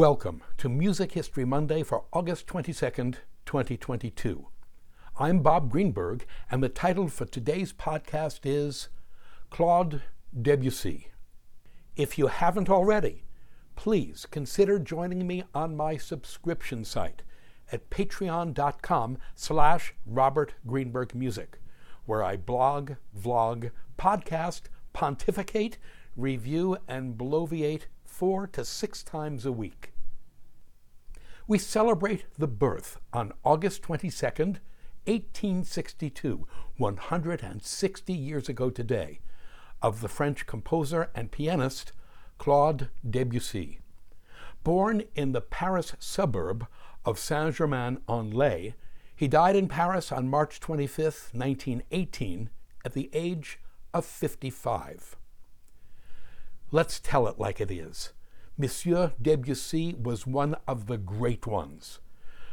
Welcome to Music History Monday for August 22nd, 2022. I'm Bob Greenberg, and the title for today's podcast is Claude Debussy. If you haven't already, please consider joining me on my subscription site at patreon.com slash Robert Greenberg Music, where I blog, vlog, podcast, pontificate, review, and bloviate four to six times a week. We celebrate the birth on August 22nd, 1862, 160 years ago today, of the French composer and pianist Claude Debussy. Born in the Paris suburb of Saint Germain en Laye, he died in Paris on March 25, 1918, at the age of 55. Let's tell it like it is. Monsieur Debussy was one of the great ones.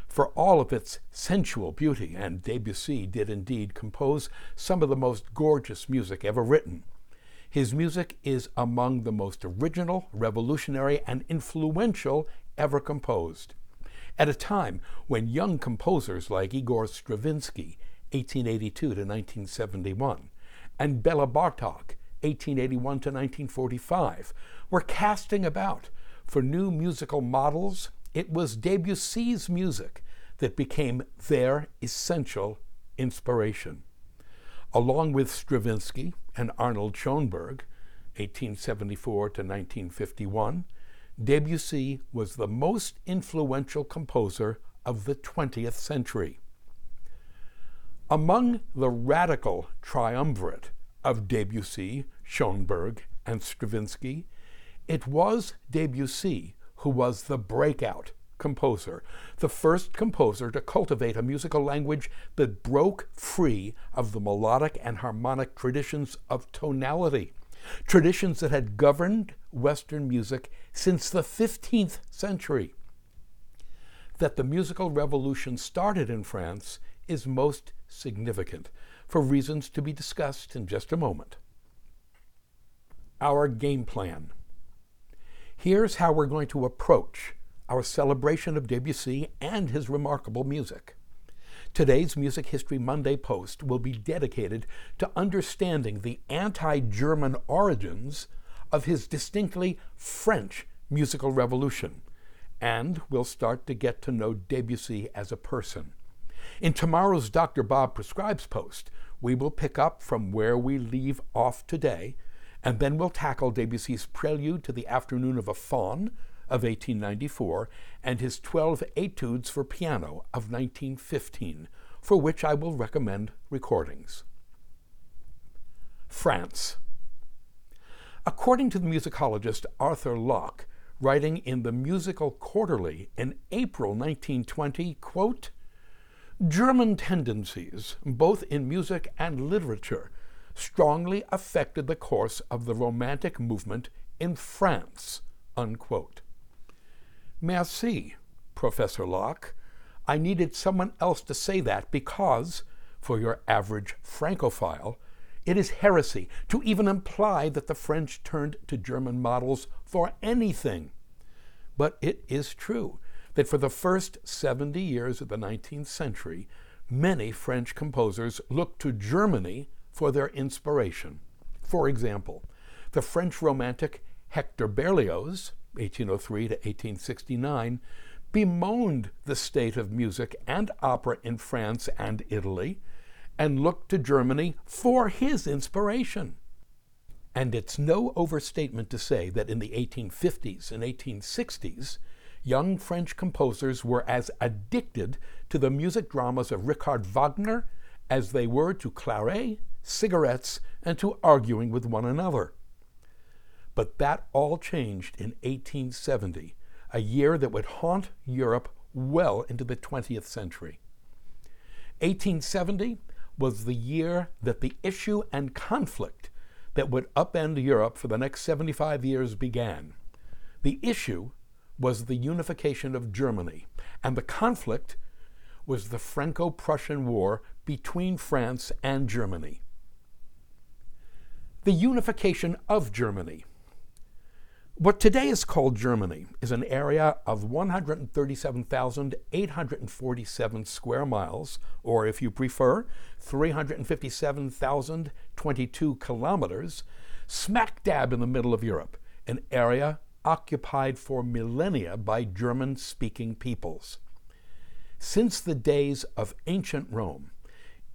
For all of its sensual beauty, and Debussy did indeed compose some of the most gorgeous music ever written, his music is among the most original, revolutionary, and influential ever composed. At a time when young composers like Igor Stravinsky, 1882 to 1971, and Bela Bartok, 1881 to 1945, were casting about for new musical models, it was Debussy's music that became their essential inspiration. Along with Stravinsky and Arnold Schoenberg, 1874 to 1951, Debussy was the most influential composer of the 20th century. Among the radical triumvirate of Debussy, Schoenberg, and Stravinsky, it was Debussy who was the breakout composer, the first composer to cultivate a musical language that broke free of the melodic and harmonic traditions of tonality, traditions that had governed Western music since the 15th century. That the musical revolution started in France is most significant, for reasons to be discussed in just a moment our game plan. Here's how we're going to approach our celebration of Debussy and his remarkable music. Today's Music History Monday post will be dedicated to understanding the anti German origins of his distinctly French musical revolution, and we'll start to get to know Debussy as a person. In tomorrow's Dr. Bob Prescribes post, we will pick up from where we leave off today and then we'll tackle Debussy's Prelude to the Afternoon of a Faun of 1894 and his 12 Etudes for Piano of 1915, for which I will recommend recordings. France. According to the musicologist Arthur Locke, writing in the Musical Quarterly in April 1920, quote, German tendencies, both in music and literature, strongly affected the course of the Romantic movement in France. Unquote. Merci, Professor Locke. I needed someone else to say that because, for your average Francophile, it is heresy to even imply that the French turned to German models for anything. But it is true that for the first 70 years of the 19th century, many French composers looked to Germany for their inspiration. For example, the French romantic Hector Berlioz, 1803 to 1869, bemoaned the state of music and opera in France and Italy and looked to Germany for his inspiration. And it's no overstatement to say that in the 1850s and 1860s, young French composers were as addicted to the music dramas of Richard Wagner as they were to claret cigarettes, and to arguing with one another. But that all changed in 1870, a year that would haunt Europe well into the 20th century. 1870 was the year that the issue and conflict that would upend Europe for the next 75 years began. The issue was the unification of Germany, and the conflict was the Franco Prussian War between France and Germany the unification of Germany. What today is called Germany is an area of 137,847 square miles, or if you prefer, 357,022 kilometers, smack dab in the middle of Europe, an area occupied for millennia by German speaking peoples. Since the days of ancient Rome,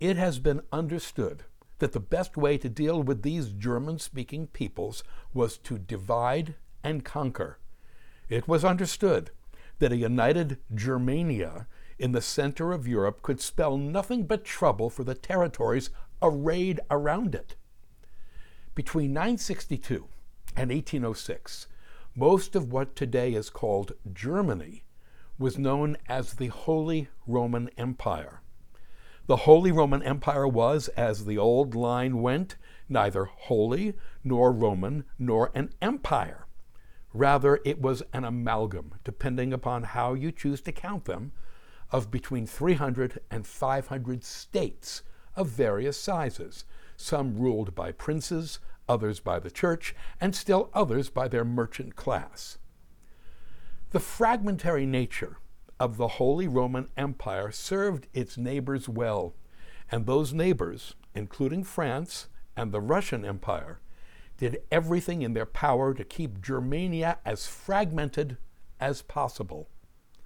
it has been understood that the best way to deal with these German speaking peoples was to divide and conquer. It was understood that a united Germania in the center of Europe could spell nothing but trouble for the territories arrayed around it. Between 962 and 1806, most of what today is called Germany was known as the Holy Roman Empire. The Holy Roman Empire was, as the old line went, neither holy nor Roman nor an empire. Rather, it was an amalgam, depending upon how you choose to count them, of between 300 and 500 states of various sizes, some ruled by princes, others by the church, and still others by their merchant class. The fragmentary nature of the Holy Roman Empire served its neighbors well, and those neighbors, including France and the Russian Empire, did everything in their power to keep Germania as fragmented as possible.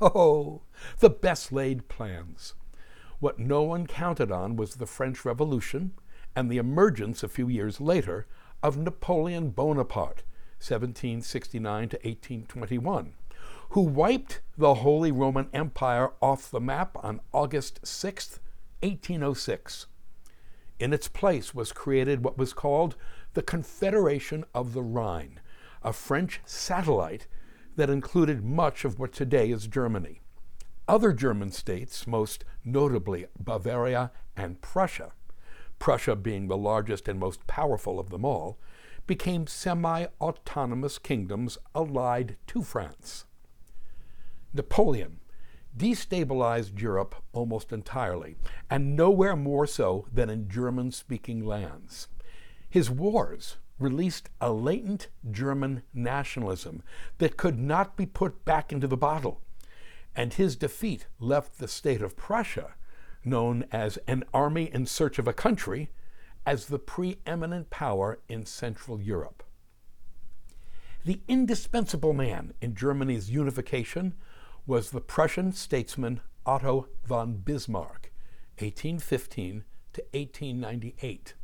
Oh, the best laid plans. What no one counted on was the French Revolution and the emergence a few years later of Napoleon Bonaparte, 1769 to 1821, who wiped the Holy Roman Empire off the map on August 6, 1806. In its place was created what was called the Confederation of the Rhine, a French satellite that included much of what today is Germany. Other German states, most notably Bavaria and Prussia, Prussia being the largest and most powerful of them all, became semi autonomous kingdoms allied to France. Napoleon destabilized Europe almost entirely, and nowhere more so than in German speaking lands. His wars released a latent German nationalism that could not be put back into the bottle, and his defeat left the state of Prussia, known as an army in search of a country, as the preeminent power in Central Europe. The indispensable man in Germany's unification was the Prussian statesman Otto von Bismarck, 1815 to 1898.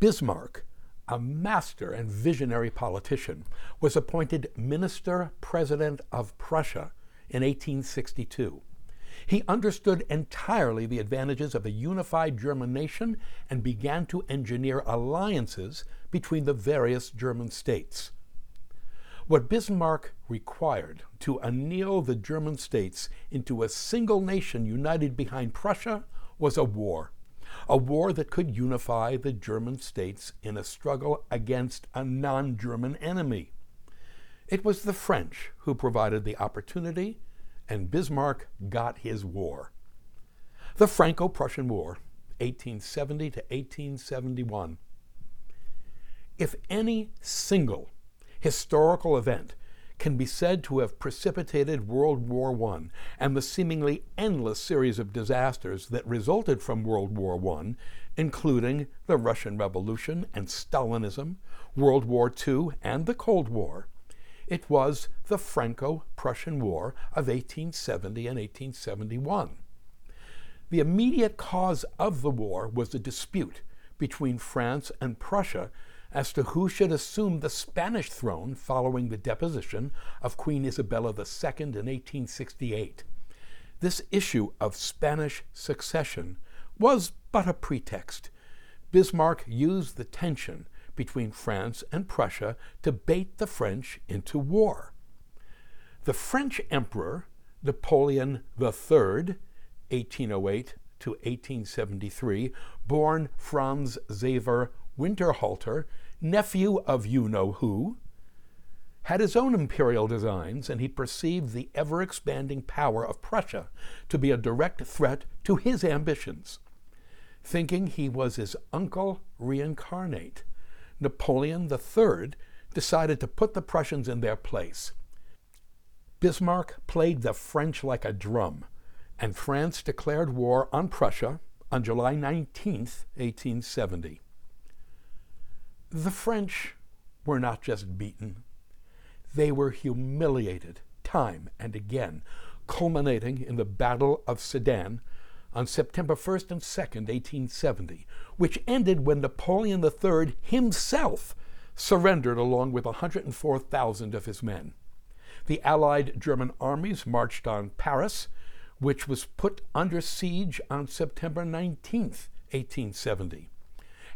Bismarck, a master and visionary politician, was appointed Minister President of Prussia in 1862. He understood entirely the advantages of a unified German nation and began to engineer alliances between the various German states. What Bismarck required to anneal the German states into a single nation united behind Prussia was a war. A war that could unify the German states in a struggle against a non German enemy. It was the French who provided the opportunity, and Bismarck got his war. The Franco Prussian War, 1870 to 1871. If any single historical event can be said to have precipitated World War I and the seemingly endless series of disasters that resulted from World War I, including the Russian Revolution and Stalinism, World War II, and the Cold War. It was the Franco Prussian War of 1870 and 1871. The immediate cause of the war was a dispute between France and Prussia as to who should assume the Spanish throne following the deposition of Queen Isabella II in 1868. This issue of Spanish succession was but a pretext. Bismarck used the tension between France and Prussia to bait the French into war. The French Emperor Napoleon III, 1808 to 1873, born Franz Xaver Winterhalter, nephew of you know who, had his own imperial designs, and he perceived the ever expanding power of Prussia to be a direct threat to his ambitions. Thinking he was his uncle reincarnate, Napoleon III decided to put the Prussians in their place. Bismarck played the French like a drum, and France declared war on Prussia on July 19, 1870. The French were not just beaten, they were humiliated time and again, culminating in the Battle of Sedan on September 1st and 2nd, 1870, which ended when Napoleon III himself surrendered along with 104,000 of his men. The Allied German armies marched on Paris, which was put under siege on September 19th, 1870.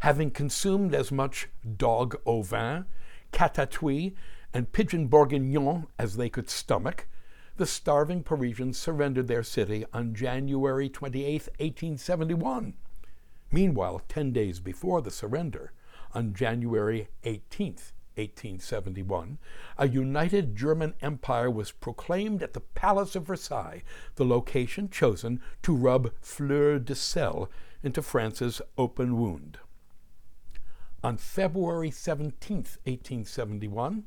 Having consumed as much dog au vin, catatouille, and pigeon bourguignon as they could stomach, the starving Parisians surrendered their city on January 28, 1871. Meanwhile, 10 days before the surrender, on January 18, 1871, a united German empire was proclaimed at the Palace of Versailles, the location chosen to rub fleur de sel into France's open wound. On February 17, 1871,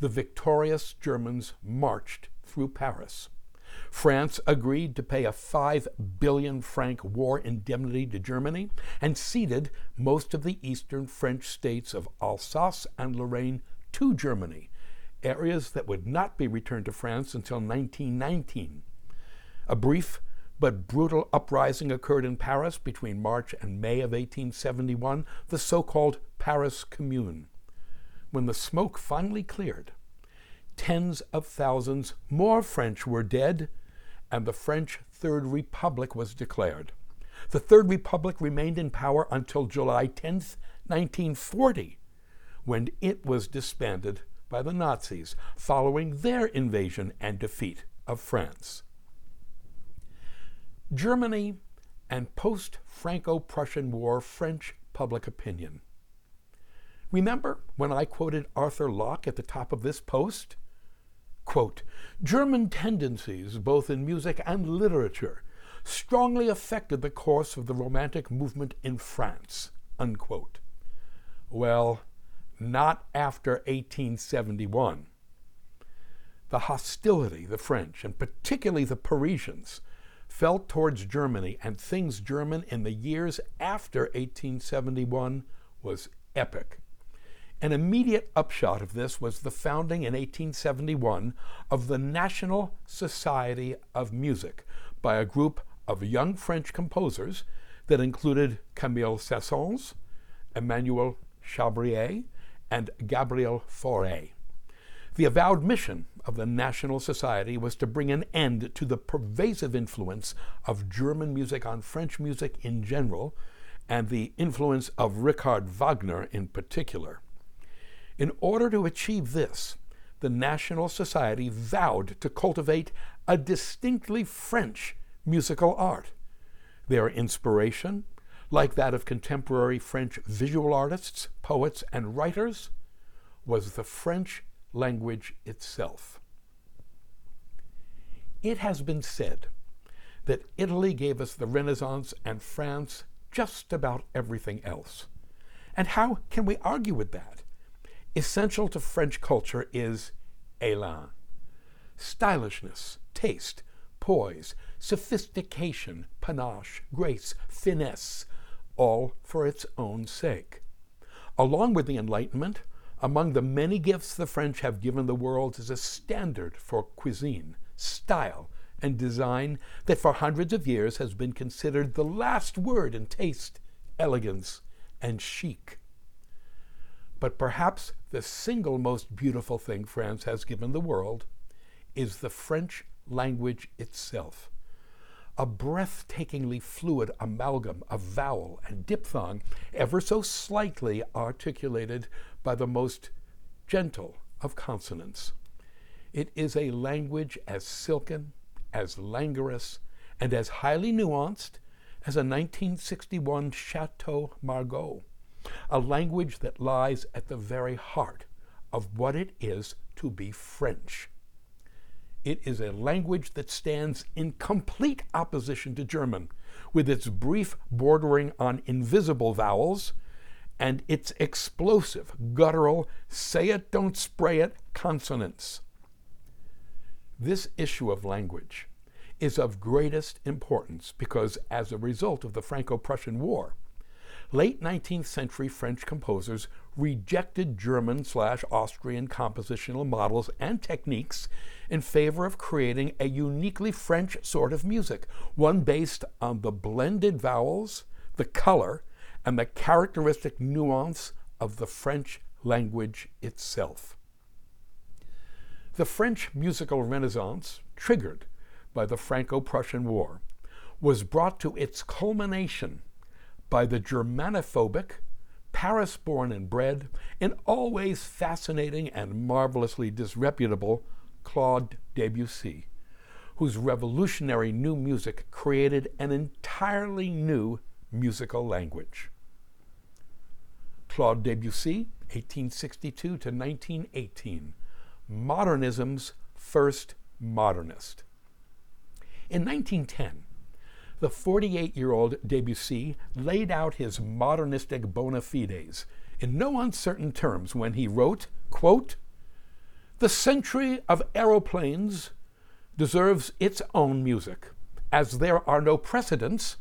the victorious Germans marched through Paris. France agreed to pay a 5 billion franc war indemnity to Germany and ceded most of the eastern French states of Alsace and Lorraine to Germany, areas that would not be returned to France until 1919. A brief but brutal uprising occurred in Paris between March and May of 1871, the so called Paris Commune. When the smoke finally cleared, tens of thousands more French were dead, and the French Third Republic was declared. The Third Republic remained in power until July 10, 1940, when it was disbanded by the Nazis following their invasion and defeat of France. Germany and post Franco Prussian War French public opinion. Remember when I quoted Arthur Locke at the top of this post? Quote, German tendencies, both in music and literature, strongly affected the course of the Romantic movement in France. Unquote. Well, not after 1871. The hostility the French, and particularly the Parisians, felt towards Germany and things German in the years after 1871 was epic. An immediate upshot of this was the founding in 1871 of the National Society of Music by a group of young French composers that included Camille Saint-Saëns, Emmanuel Chabrier, and Gabriel Fauré. The avowed mission of the National Society was to bring an end to the pervasive influence of German music on French music in general, and the influence of Richard Wagner in particular. In order to achieve this, the National Society vowed to cultivate a distinctly French musical art. Their inspiration, like that of contemporary French visual artists, poets, and writers, was the French language itself. It has been said that Italy gave us the Renaissance and France just about everything else. And how can we argue with that? Essential to French culture is élan, stylishness, taste, poise, sophistication, panache, grace, finesse, all for its own sake. Along with the Enlightenment, among the many gifts the French have given the world is a standard for cuisine, style, and design that for hundreds of years has been considered the last word in taste, elegance, and chic. But perhaps the single most beautiful thing France has given the world is the French language itself. A breathtakingly fluid amalgam of vowel and diphthong, ever so slightly articulated by the most gentle of consonants. It is a language as silken, as languorous, and as highly nuanced as a 1961 Chateau Margaux a language that lies at the very heart of what it is to be French. It is a language that stands in complete opposition to German, with its brief bordering on invisible vowels and its explosive, guttural, say it, don't spray it consonants. This issue of language is of greatest importance because, as a result of the Franco Prussian War, late 19th century French composers rejected German slash Austrian compositional models and techniques in favor of creating a uniquely French sort of music, one based on the blended vowels, the color, and the characteristic nuance of the French language itself. The French musical renaissance, triggered by the Franco Prussian War, was brought to its culmination by the Germanophobic, Paris born and bred, and always fascinating and marvelously disreputable Claude Debussy, whose revolutionary new music created an entirely new musical language. Claude Debussy, 1862 to 1918, modernism's first modernist. In 1910, the 48 year old Debussy laid out his modernistic bona fides in no uncertain terms when he wrote, quote, The century of aeroplanes deserves its own music. As there are no precedents,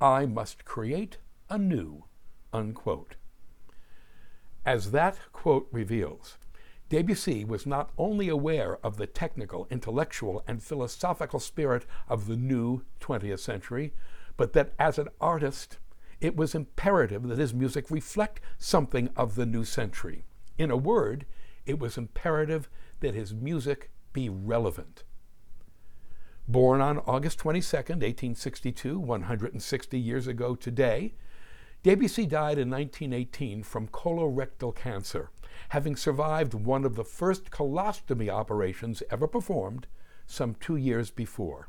I must create a new, unquote. As that quote reveals, Debussy was not only aware of the technical, intellectual, and philosophical spirit of the new 20th century, but that as an artist, it was imperative that his music reflect something of the new century. In a word, it was imperative that his music be relevant. Born on August 22, 1862, 160 years ago today, Debussy died in 1918 from colorectal cancer having survived one of the first colostomy operations ever performed some two years before.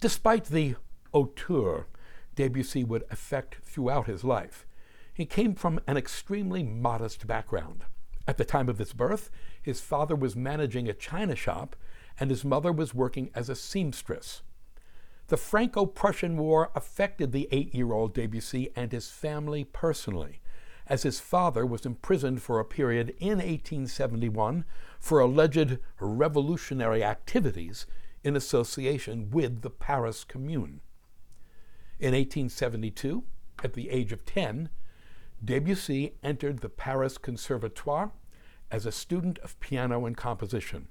Despite the hauteur Debussy would affect throughout his life, he came from an extremely modest background. At the time of his birth, his father was managing a china shop and his mother was working as a seamstress. The Franco Prussian War affected the eight year old Debussy and his family personally, as his father was imprisoned for a period in 1871 for alleged revolutionary activities in association with the Paris Commune. In 1872, at the age of 10, Debussy entered the Paris Conservatoire as a student of piano and composition.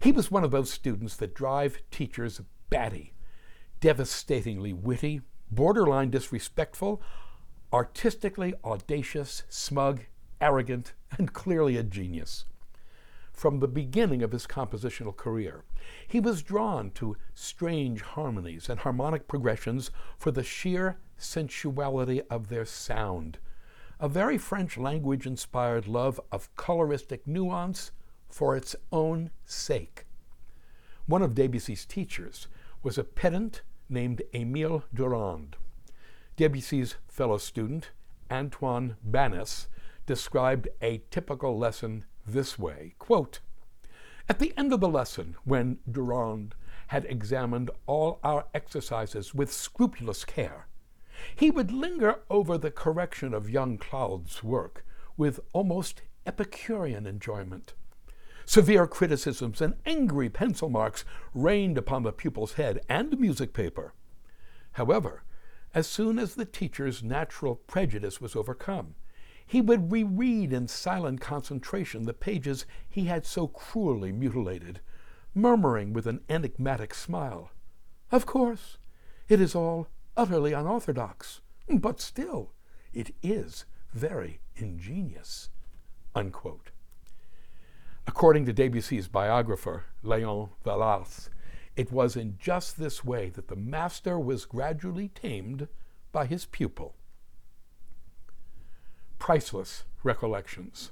He was one of those students that drive teachers batty, devastatingly witty, borderline disrespectful, artistically audacious, smug, arrogant, and clearly a genius. From the beginning of his compositional career, he was drawn to strange harmonies and harmonic progressions for the sheer sensuality of their sound, a very French language inspired love of coloristic nuance for its own sake. One of Debussy's teachers was a pedant named Émile Durand. Debussy's fellow student, Antoine Banès, described a typical lesson this way quote, At the end of the lesson, when Durand had examined all our exercises with scrupulous care, he would linger over the correction of young Claude's work with almost Epicurean enjoyment. Severe criticisms and angry pencil marks rained upon the pupil's head and music paper. However, as soon as the teacher's natural prejudice was overcome. He would reread in silent concentration the pages he had so cruelly mutilated, murmuring with an enigmatic smile, Of course, it is all utterly unorthodox, but still, it is very ingenious. Unquote. According to Debussy's biographer, Léon Vallas, it was in just this way that the master was gradually tamed by his pupil. Priceless recollections.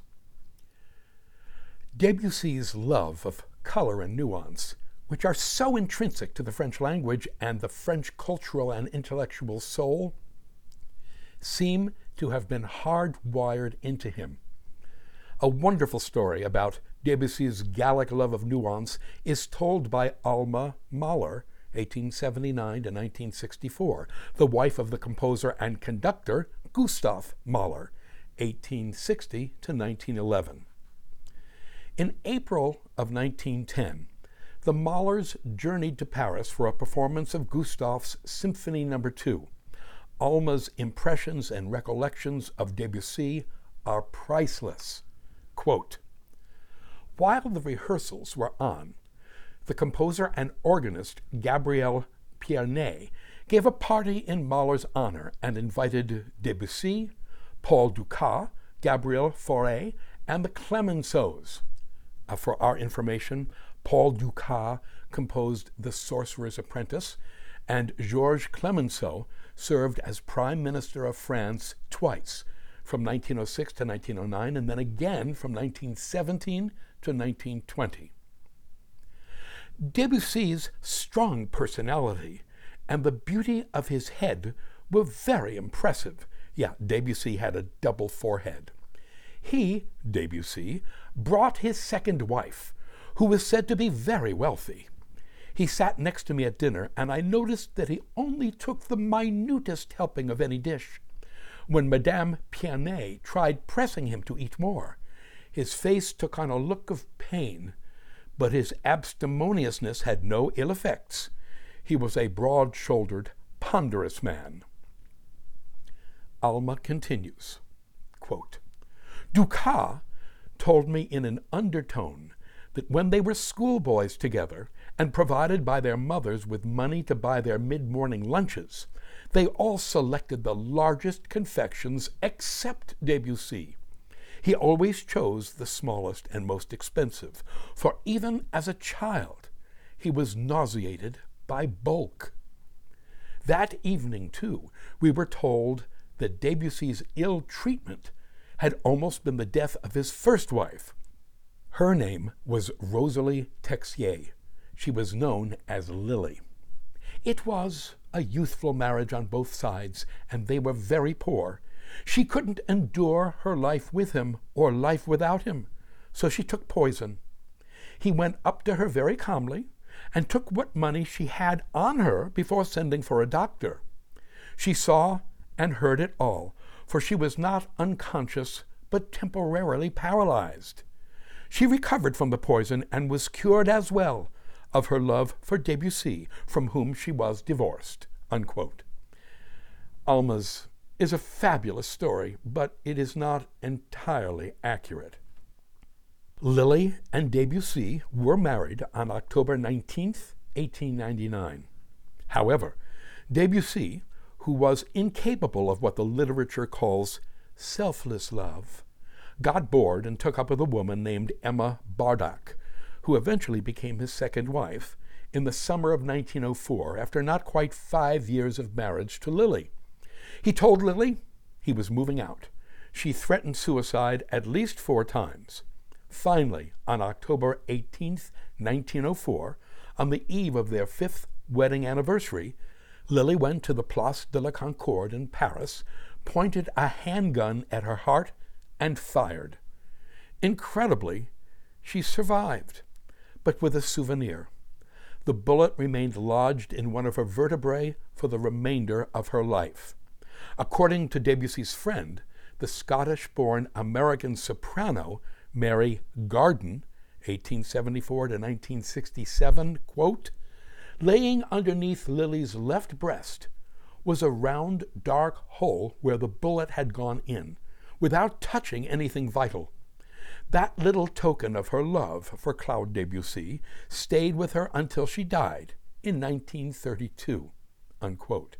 Debussy's love of color and nuance, which are so intrinsic to the French language and the French cultural and intellectual soul, seem to have been hardwired into him. A wonderful story about Debussy's Gallic love of nuance is told by Alma Mahler, 1879 to 1964, the wife of the composer and conductor Gustav Mahler, 1860 to 1911. In April of 1910, the Mahlers journeyed to Paris for a performance of Gustav's Symphony No. 2. Alma's impressions and recollections of Debussy are priceless. Quote, While the rehearsals were on, the composer and organist Gabriel Pierné gave a party in Mahler's honor and invited Debussy, Paul Dukas, Gabriel Fauré, and the Clemenceaus. Uh, for our information, Paul Dukas composed The Sorcerer's Apprentice, and Georges Clemenceau served as Prime Minister of France twice, from 1906 to 1909, and then again from 1917 to 1920. Debussy's strong personality and the beauty of his head were very impressive. Yeah, Debussy had a double forehead. He, Debussy, brought his second wife, who was said to be very wealthy. He sat next to me at dinner, and I noticed that he only took the minutest helping of any dish. When Madame Pierné tried pressing him to eat more, his face took on a look of pain, but his abstemiousness had no ill effects. He was a broad shouldered, ponderous man. Alma continues quote, Dukas told me in an undertone that when they were schoolboys together and provided by their mothers with money to buy their mid morning lunches, they all selected the largest confections except Debussy. He always chose the smallest and most expensive, for even as a child he was nauseated by bulk. That evening, too, we were told that Debussy's ill treatment had almost been the death of his first wife. Her name was Rosalie Texier. She was known as Lily. It was a youthful marriage on both sides, and they were very poor. She couldn't endure her life with him or life without him, so she took poison. He went up to her very calmly and took what money she had on her before sending for a doctor. She saw and heard it all, for she was not unconscious, but temporarily paralyzed. She recovered from the poison and was cured as well of her love for Debussy, from whom she was divorced. Unquote. Alma's is a fabulous story, but it is not entirely accurate. Lily and Debussy were married on October 19, 1899. However, Debussy, who was incapable of what the literature calls selfless love, got bored and took up with a woman named Emma Bardak, who eventually became his second wife in the summer of 1904 after not quite five years of marriage to Lily. He told Lily he was moving out. She threatened suicide at least four times. Finally, on October 18, 1904, on the eve of their fifth wedding anniversary, Lily went to the Place de la Concorde in Paris, pointed a handgun at her heart, and fired. Incredibly, she survived, but with a souvenir. The bullet remained lodged in one of her vertebrae for the remainder of her life. According to Debussy's friend, the Scottish born American soprano Mary Garden, 1874 to 1967, quote, Laying underneath Lily's left breast was a round, dark hole where the bullet had gone in, without touching anything vital. That little token of her love for Claude Debussy stayed with her until she died in 1932. Unquote.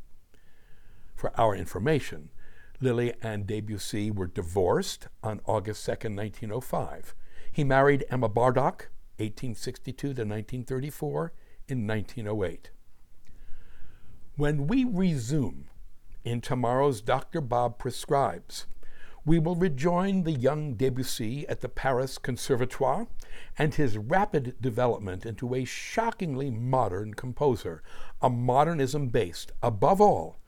For our information, Lily and Debussy were divorced on August 2, 1905. He married Emma Bardak, 1862 to 1934, in 1908. When we resume in tomorrow's Dr. Bob Prescribes, we will rejoin the young Debussy at the Paris Conservatoire and his rapid development into a shockingly modern composer, a modernism based, above all,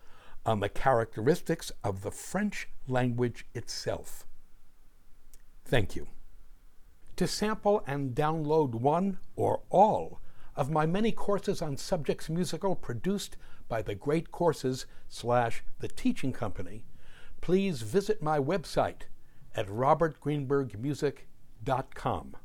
on the characteristics of the French language itself. Thank you. To sample and download one or all of my many courses on subjects musical produced by the Great Courses slash The Teaching Company, please visit my website at robertgreenbergmusic.com.